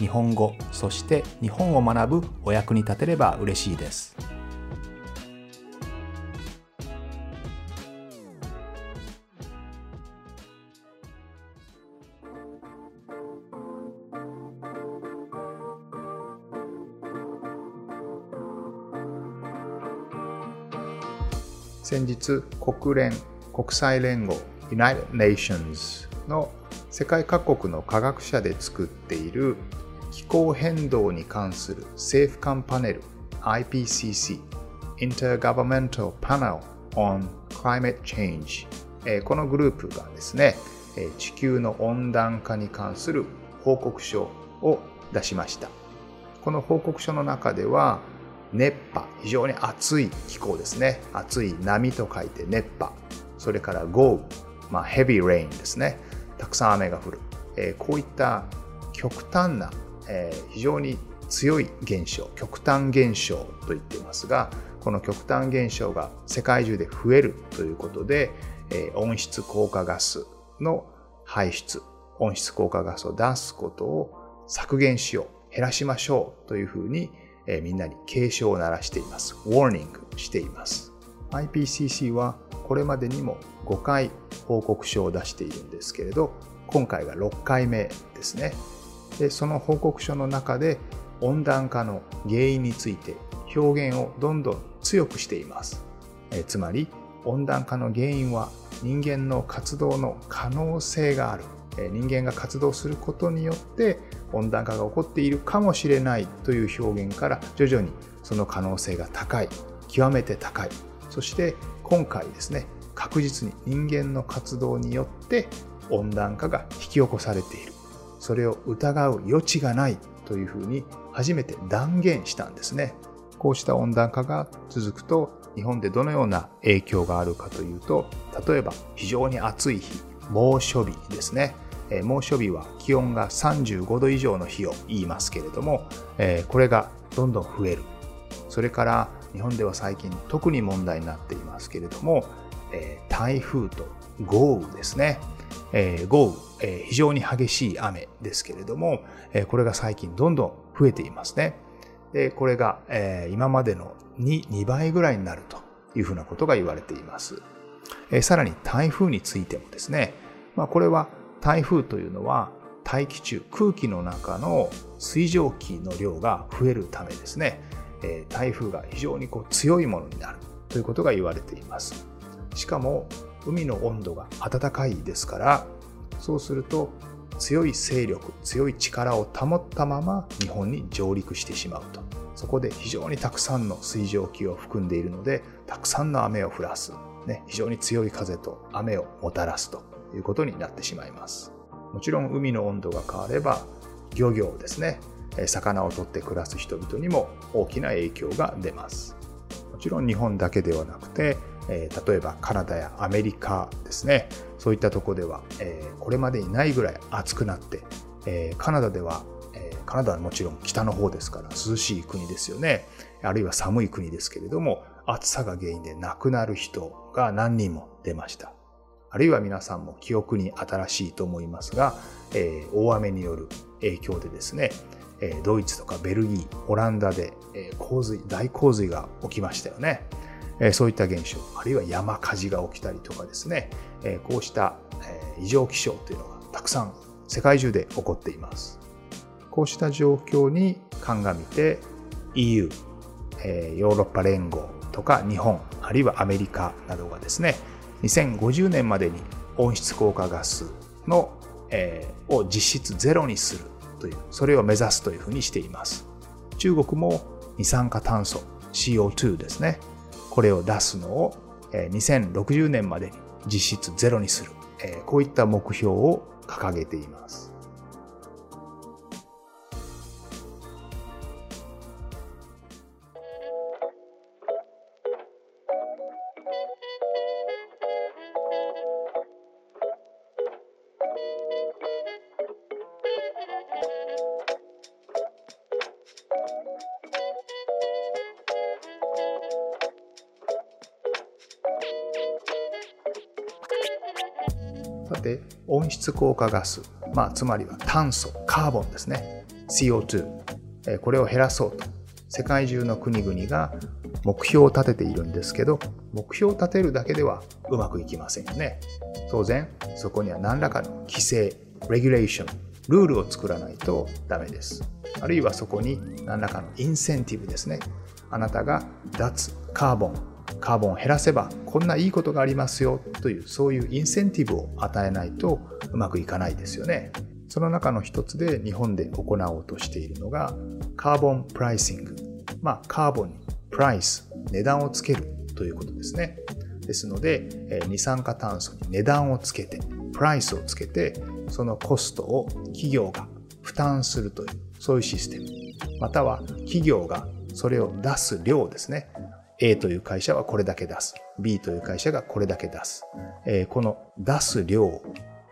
日本語そして日本を学ぶお役に立てれば嬉しいです。先日国連国際連合 United Nations の世界各国の科学者で作っている気候変動に関する政府間パネル IPCC Intergovernmental Panel on Climate Change このグループがですね地球の温暖化に関する報告書を出しました。この報告書の中では熱波非常に暑い気候ですね。暑い波と書いて熱波。それから豪雨、まあ、ヘビーレインですね。たくさん雨が降る、え、こういった極端な、え、非常に強い現象極端現象と言っていますがこの極端現象が世界中で増えるということで、え、温室効果ガスの排出温室効果ガスを出すことを削減しよう減らしましょうというふうにえみんなに警鐘を鳴らしています。ウォーニングしています。IPCC はこれまでにも5回報告書を出しているんですけれど、今回が6回目ですね。でその報告書の中で温暖化の原因について表現をどんどん強くしています。えつまり温暖化の原因は人間の活動の可能性がある。人間が活動することによって温暖化が起こっているかもしれないという表現から徐々にその可能性が高い極めて高いそして今回ですね確実に人間の活動によって温暖化が引き起こされているそれを疑う余地がないというふうに初めて断言したんですねこうした温暖化が続くと日本でどのような影響があるかというと例えば非常に暑い日猛暑日ですね猛暑日は気温が35度以上の日を言いますけれども、これがどんどん増える。それから日本では最近特に問題になっていますけれども、台風と豪雨ですね。豪雨、非常に激しい雨ですけれども、これが最近どんどん増えていますね。で、これが今までの 2, 2倍ぐらいになるというふうなことが言われています。さらに台風についてもですね、まあ、これは台風というのは大気中空気の中の水蒸気の量が増えるためですね台風が非常にこう強いものになるということが言われていますしかも海の温度が暖かいですからそうすると強い勢力強い力を保ったまま日本に上陸してしまうとそこで非常にたくさんの水蒸気を含んでいるのでたくさんの雨を降らす、ね、非常に強い風と雨をもたらすということになってしまいます。もちろん海の温度が変われば漁業ですね、魚を取って暮らす人々にも大きな影響が出ます。もちろん日本だけではなくて、え例えばカナダやアメリカですね、そういったとこでは、えこれまでにないぐらい暑くなって、えカナダではえカナダはもちろん北の方ですから涼しい国ですよね。あるいは寒い国ですけれども、暑さが原因で亡くなる人が何人も出ました。あるいは皆さんも記憶に新しいと思いますが、え、大雨による影響でですね、え、ドイツとかベルギー、オランダで、え、洪水、大洪水が起きましたよね。え、そういった現象、あるいは山火事が起きたりとかですね、え、こうした、え、異常気象というのがたくさん世界中で起こっています。こうした状況に鑑みて EU、え、ヨーロッパ連合とか日本、あるいはアメリカなどがですね、2050年までに温室効果ガスの、えー、を実質ゼロにするという、それを目指すというふうにしています。中国も二酸化炭素 CO2 ですね。これを出すのを2060年までに実質ゼロにする。こういった目標を掲げています。て温室効果ガス、まあ、つまりは炭素カーボンですね。CO2 これを減らそうと。世界中の国々が目標を立てているんですけど目標を立てるだけではうまくいきませんよね。当然そこには何らかの規制レギュレーションルールを作らないとダメです。あるいはそこに何らかのインセンティブですね。あなたが脱カーボンカーボンを減らせばこんないいことがありますよというそういうインセンティブを与えないとうまくいかないですよね。その中の一つで日本で行おうとしているのがカーボンプライシング。まあカーボンにプライス、値段をつけるということですね。ですので二酸化炭素に値段をつけて、プライスをつけてそのコストを企業が負担するというそういうシステム。または企業がそれを出す量ですね。A という会社はこれだけ出す。B という会社がこれだけ出す。えー、この出す量を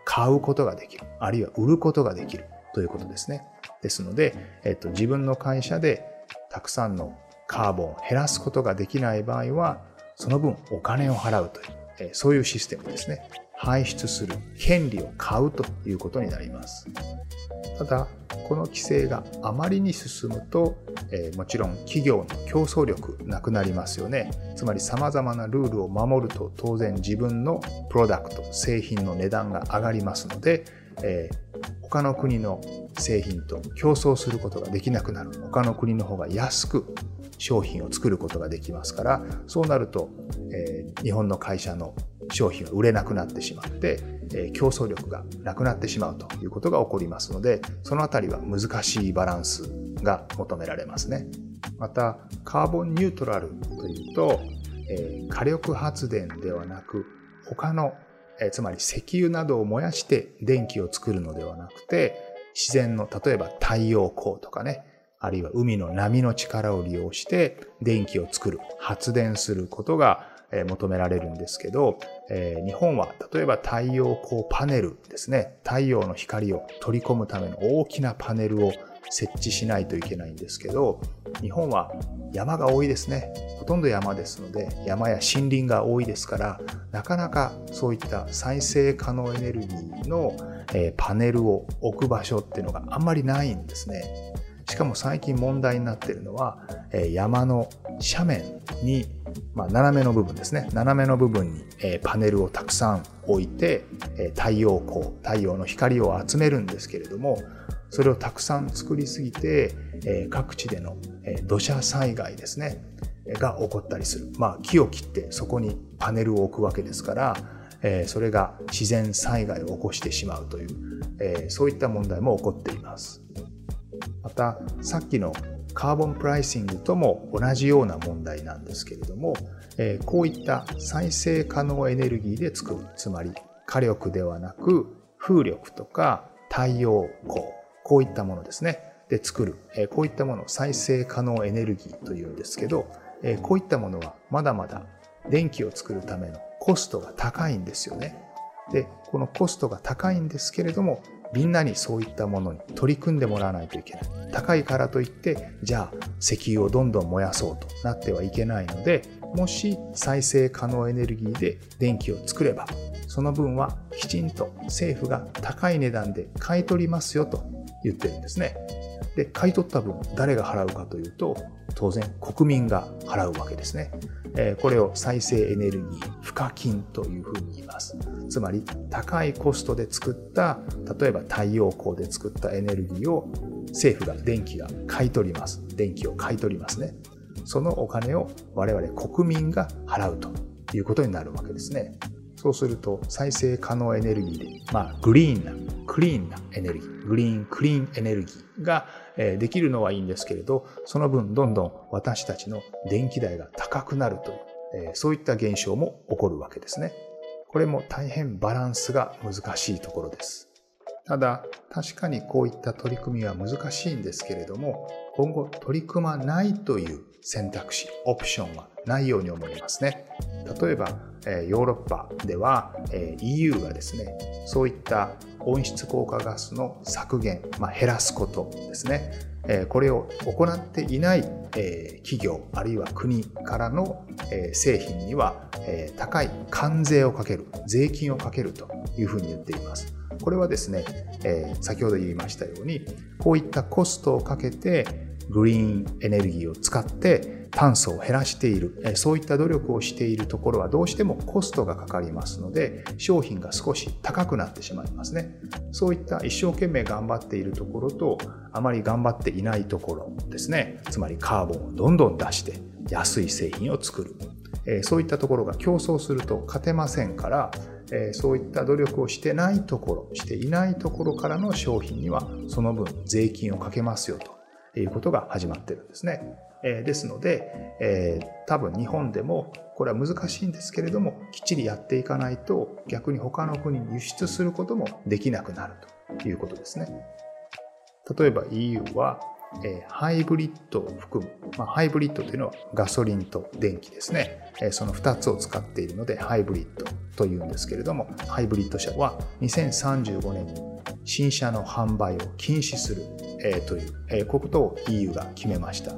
買うことができる。あるいは売ることができるということですね。ですので、えっ、と、自分の会社でたくさんのカーボンを減らすことができない場合は、その分お金を払うという、えー、そういうシステムですね。排出する権利を買うということになります。ただ、この規制があまりに進むと、えー、もちろん企業の競争力なくなりますよね。つまり様々なルールを守ると当然自分のプロダクト、製品の値段が上がりますので、えー、他の国の製品と競争することができなくなる。他の国の方が安く商品を作ることができますから、そうなると、えー、日本の会社の商品は売れなくなってしまって、え競争力がなくなってしまうということが起こりますので、そのあたりは難しいバランスが求められますね。また、カーボンニュートラルというと、え火力発電ではなく、他の、えつまり石油などを燃やして電気を作るのではなくて、自然の、例えば太陽光とかね、あるいは海の波の力を利用して電気を作る、発電することが求められるんですけど、日本は例えば太陽光パネルですね、太陽の光を取り込むための大きなパネルを設置しないといけないんですけど、日本は山が多いですね。ほとんど山ですので、山や森林が多いですから、なかなかそういった再生可能エネルギーのパネルを置く場所っていうのがあんまりないんですね。しかも最近問題になっているのは、山の斜面にまあ、斜めの部分ですね。斜めの部分に、えパネルをたくさん置いて、え太陽光太陽の光を集めるんですけれどもそれをたくさん作りすぎて、え各地での、え土砂災害ですねが起こったりする、まあ、木を切ってそこにパネルを置くわけですから、えそれが自然災害を起こしてしまうという、えそういった問題も起こっています。またさっきのカーボンプライシングとも同じような問題なんですけれども、えこういった再生可能エネルギーで作る、つまり火力ではなく風力とか太陽光、こういったものですね。で作る、えこういったものを再生可能エネルギーというんですけど、えこういったものはまだまだ電気を作るためのコストが高いんですよね。で、このコストが高いんですけれども、みんなにそういったものに取り組んでもらわないといけない。高いからといって、じゃあ石油をどんどん燃やそうとなってはいけないので、もし再生可能エネルギーで電気を作れば、その分はきちんと政府が高い値段で買い取りますよと言ってるんですね。で、買い取った分誰が払うかというと、当然国民が払うわけですね。これを再生エネルギー賦課金というふうに言います。つまり高いコストで作った例えば太陽光で作ったエネルギーを政府が電気が買い取ります。電気を買い取りますね。そのお金を我々国民が払うということになるわけですね。そうすると再生可能エネルギーで、まあ、グリーンな、クリーンなエネルギー、グリーン、クリーンエネルギーができるのはいいんですけれど、その分どんどん私たちの電気代が高くなるという、そういった現象も起こるわけですね。これも大変バランスが難しいところです。ただ、確かにこういった取り組みは難しいんですけれども、今後取り組まないという選択肢、オプションはないように思いますね。例えばヨーロッパでは EU がですねそういった温室効果ガスの削減、まあ、減らすことですねこれを行っていない企業あるいは国からの製品には高い関税をかける税金をかけるというふうに言っていますこれはですね先ほど言いましたようにこういったコストをかけてグリーンエネルギーを使って炭素を減らしている、そういった努力をしているところはどうしてもコストがかかりますので、商品が少し高くなってしまいますね。そういった一生懸命頑張っているところと、あまり頑張っていないところですね。つまりカーボンをどんどん出して安い製品を作る。そういったところが競争すると勝てませんから、えそういった努力をしてないところ、していないところからの商品にはその分税金をかけますよということが始まってるんですね。えですので、え、多分日本でもこれは難しいんですけれどもきっちりやっていかないと逆に他の国に輸出することもできなくなるということですね。例えば EU は、え、ハイブリッドを含む、まあ、ハイブリッドというのはガソリンと電気ですね、え、その2つを使っているのでハイブリッドというんですけれどもハイブリッド車は2035年に新車の販売を禁止する、え、という、え、ことを EU が決めました。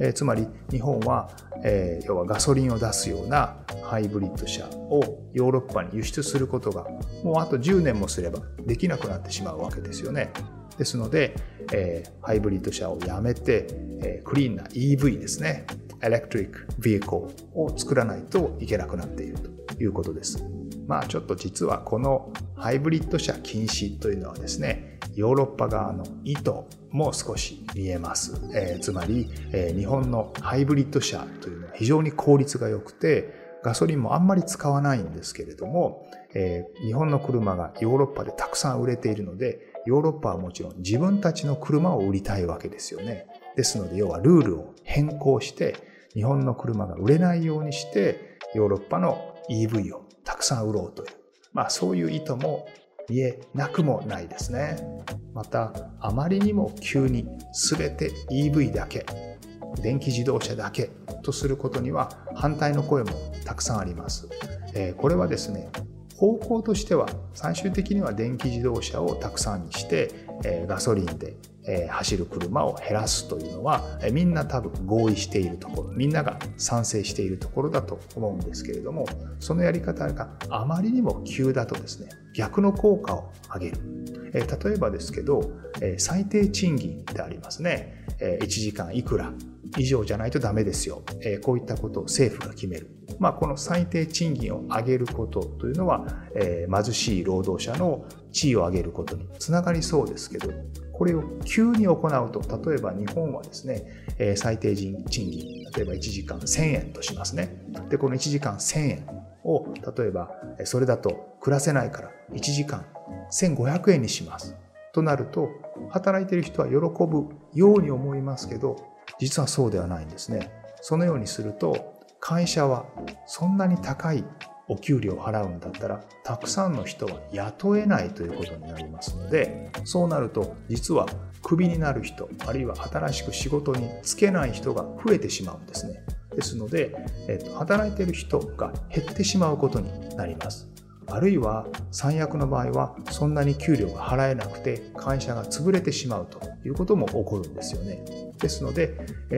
え、つまり日本は、え、要はガソリンを出すようなハイブリッド車をヨーロッパに輸出することがもうあと10年もすればできなくなってしまうわけですよね。ですので、えー、ハイブリッド車をやめて、えー、クリーンな EV ですね、 electric vehicle を作らないといけなくなっているということです。まあちょっと実はこのハイブリッド車禁止というのはですね、ヨーロッパ側の意図も少し見えます。えー、つまり、え、日本のハイブリッド車というのは非常に効率が良くて、ガソリンもあんまり使わないんですけれども、えー、日本の車がヨーロッパでたくさん売れているので、ヨーロッパはもちろん自分たちの車を売りたいわけですよね。ですので、要はルールを変更して、日本の車が売れないようにして、ヨーロッパの EV をたくさん売ろうという、まあそういう意図も見えなくもないですね。また、あまりにも急に全て EV だけ、電気自動車だけとすることには反対の声もたくさんあります。えこれはですね、方向としては最終的には電気自動車をたくさんにして、えガソリンで走る車を減らすというのはみんな多分合意しているところみんなが賛成しているところだと思うんですけれどもそのやり方があまりにも急だとですね逆の効果を上げる例えばですけど最低賃金ってありますね。1時間いくら以上じゃないとダメですよ。こういったことを政府が決める。まあ、この最低賃金を上げることというのは、貧しい労働者の地位を上げることにつながりそうですけどこれを急に行うと、例えば日本はですね、最低賃金、例えば1時間1000円としますね。で、この1時間1000円を、例えば、それだと暮らせないから1時間1500円にします。となると、働いている人は喜ぶように思いますけど、実はそうではないんですね。そのようにすると、会社はそんなに高いお給料を払うんだったらたくさんの人は雇えないということになりますのでそうなると実はクビになる人あるいは新しく仕事に就けない人が増えてしまうんですねですので、えっと、働いている人が減ってしまうことになりますあるいは最悪の場合はそんなに給料が払えなくて会社が潰れてしまうということも起こるんですよね。ですので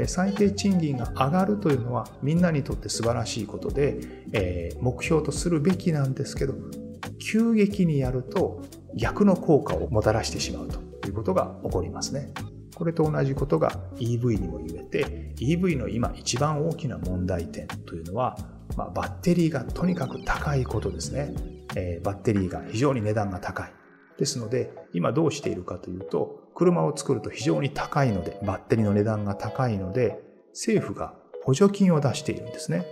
最低賃金が上がるというのはみんなにとって素晴らしいことで目標とするべきなんですけど急激にやると逆の効果をもたらしてしまうということが起こりますね。これと同じことが EV にも言えて EV の今一番大きな問題点というのは、まあ、バッテリーがとにかく高いことですね。えー、バッテリーが非常に値段が高い。ですので、今どうしているかというと、車を作ると非常に高いので、バッテリーの値段が高いので、政府が補助金を出しているんですね。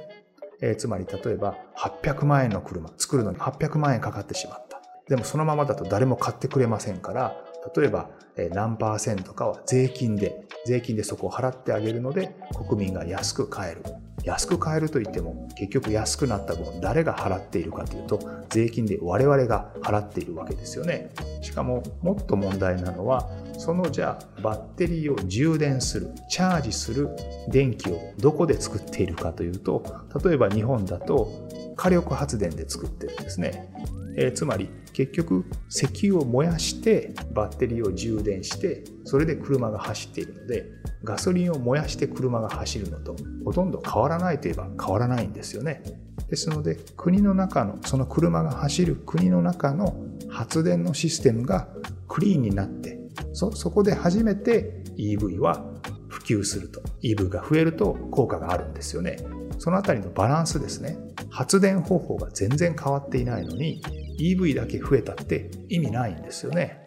えー、つまり例えば800万円の車作るのに800万円かかってしまった。でもそのままだと誰も買ってくれませんから、例えば何パーセントかは税金で、税金でそこを払ってあげるので国民が安く買える。安く買えるといっても結局安くなった分誰が払っているかというと税金で我々が払っているわけですよねしかももっと問題なのはそのじゃあバッテリーを充電するチャージする電気をどこで作っているかというと例えば日本だと火力発電で作ってるんですねえー、つまり結局石油を燃やしてバッテリーを充電してそれで車が走っているのでガソリンを燃やして車が走るのとほとんど変わらないといえば変わらないんですよね。ですので国の中のその車が走る国の中の発電のシステムがクリーンになってそこで初めて EV は普及すると EV が増えると効果があるんですよね。そのあたりのバランスですね。発電方法が全然変わっていないのに EV だけ増えたって意味ないんですよね。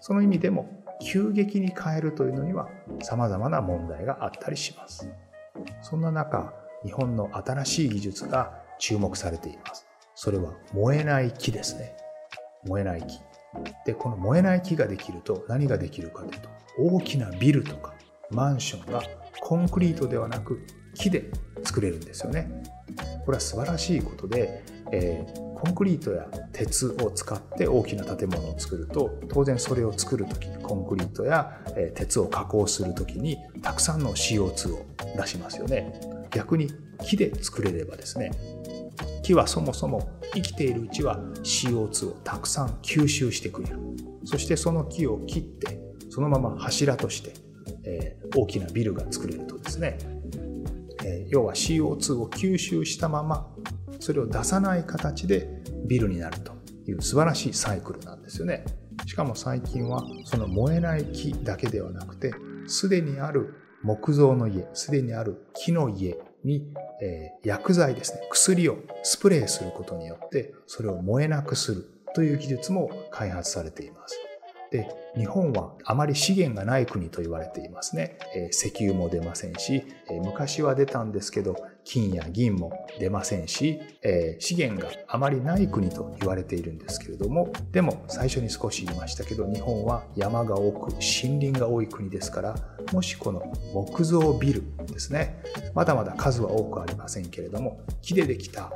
その意味でも急激に変えるというのには様々な問題があったりします。そんな中、日本の新しい技術が注目されています。それは燃えない木ですね。燃えない木。で、この燃えない木ができると何ができるかというと、大きなビルとかマンションがコンクリートではなく木で作れるんですよね。これは素晴らしいことで、えー、コンクリートや鉄を使って大きな建物を作ると当然それを作る時にコンクリートやえ鉄を加工する時にたくさんの CO2 を出しますよね逆に木で作れればですね木はそもそも生きているうちは CO2 をたくさん吸収してくれるそしてその木を切ってそのまま柱として、えー、大きなビルが作れるとですね、えー、要は CO2 を吸収したままそれを出さない形でビルになるという素晴らしいサイクルなんですよね。しかも最近はその燃えない木だけではなくて、すでにある木造の家、すでにある木の家に、えー、薬剤ですね、薬をスプレーすることによって、それを燃えなくするという技術も開発されています。で日本はあまり資源がない国と言われていますね、えー、石油も出ませんし、えー、昔は出たんですけど金や銀も出ませんし、えー、資源があまりない国と言われているんですけれどもでも最初に少し言いましたけど日本は山が多く森林が多い国ですからもしこの木造ビルですねまだまだ数は多くありませんけれども木でできた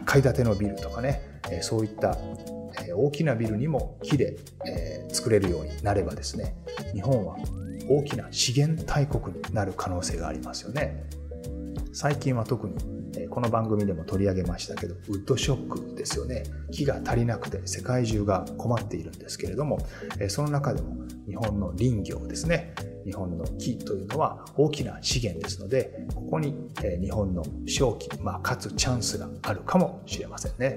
100階建てのビルとかねそういった大きなビルにも木で作れるようになればですね日本は大きな資源大国になる可能性がありますよね。最近は特にこの番組でも取り上げましたけどウッドショックですよね木が足りなくて世界中が困っているんですけれどもその中でも日本の林業ですね日本の木というのは大きな資源ですのでここに日本の正気、まあ、かつチャンスがあるかもしれませんね。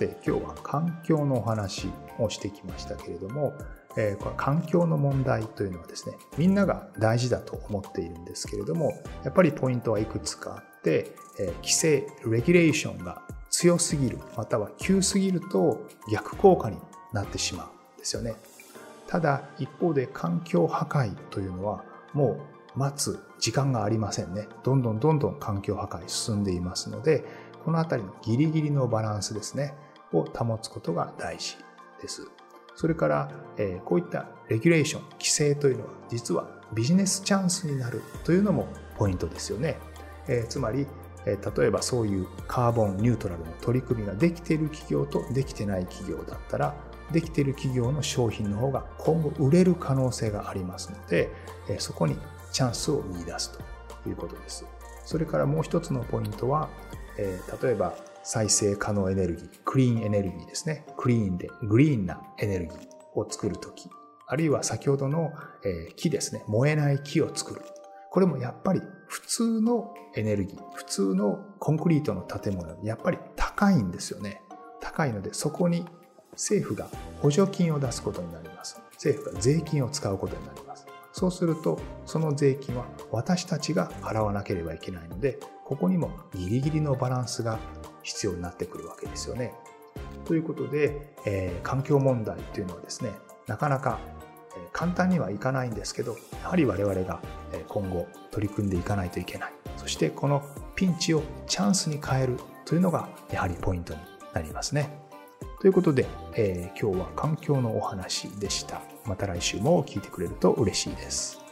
さて今日は環境のお話をしてきましたけれども、えー、この環境の問題というのはですねみんなが大事だと思っているんですけれどもやっぱりポイントはいくつかあって、えー、規制レギュレーションが強すぎるまたは急すぎると逆効果になってしまうんですよね。ただ一方で環境破壊というのはもう待つ時間がありませんね。どんどんどんどん環境破壊進んでいますのでこのあたりのギリギリのバランスですね、を保つことが大事です。それから、えー、こういったレギュレーション、規制というのは実はビジネスチャンスになるというのもポイントですよね。えー、つまり、えー、例えばそういうカーボンニュートラルの取り組みができている企業とできてない企業だったら、できている企業の商品の方が今後売れる可能性がありますので、えそこにチャンスを見出すということです。それからもう一つのポイントは、えー、例えば再生可能エネルギー、クリーンエネルギーですね。クリーンでグリーンなエネルギーを作るとき、あるいは先ほどの、え、木ですね。燃えない木を作る。これもやっぱり普通のエネルギー、普通のコンクリートの建物やっぱり高いんですよね。高いのでそこに政府が補助金を出すことになります。政府が税金を使うことになります。そうすると、その税金は私たちが払わなければいけないので、ここにもギリギリのバランスが必要になってくるわけですよね。ということで、えー、環境問題というのはですね、なかなか簡単にはいかないんですけど、やはり我々が今後取り組んでいかないといけない。そしてこのピンチをチャンスに変えるというのがやはりポイントになりますね。ということで、えー、今日は環境のお話でした。また来週も聞いてくれると嬉しいです。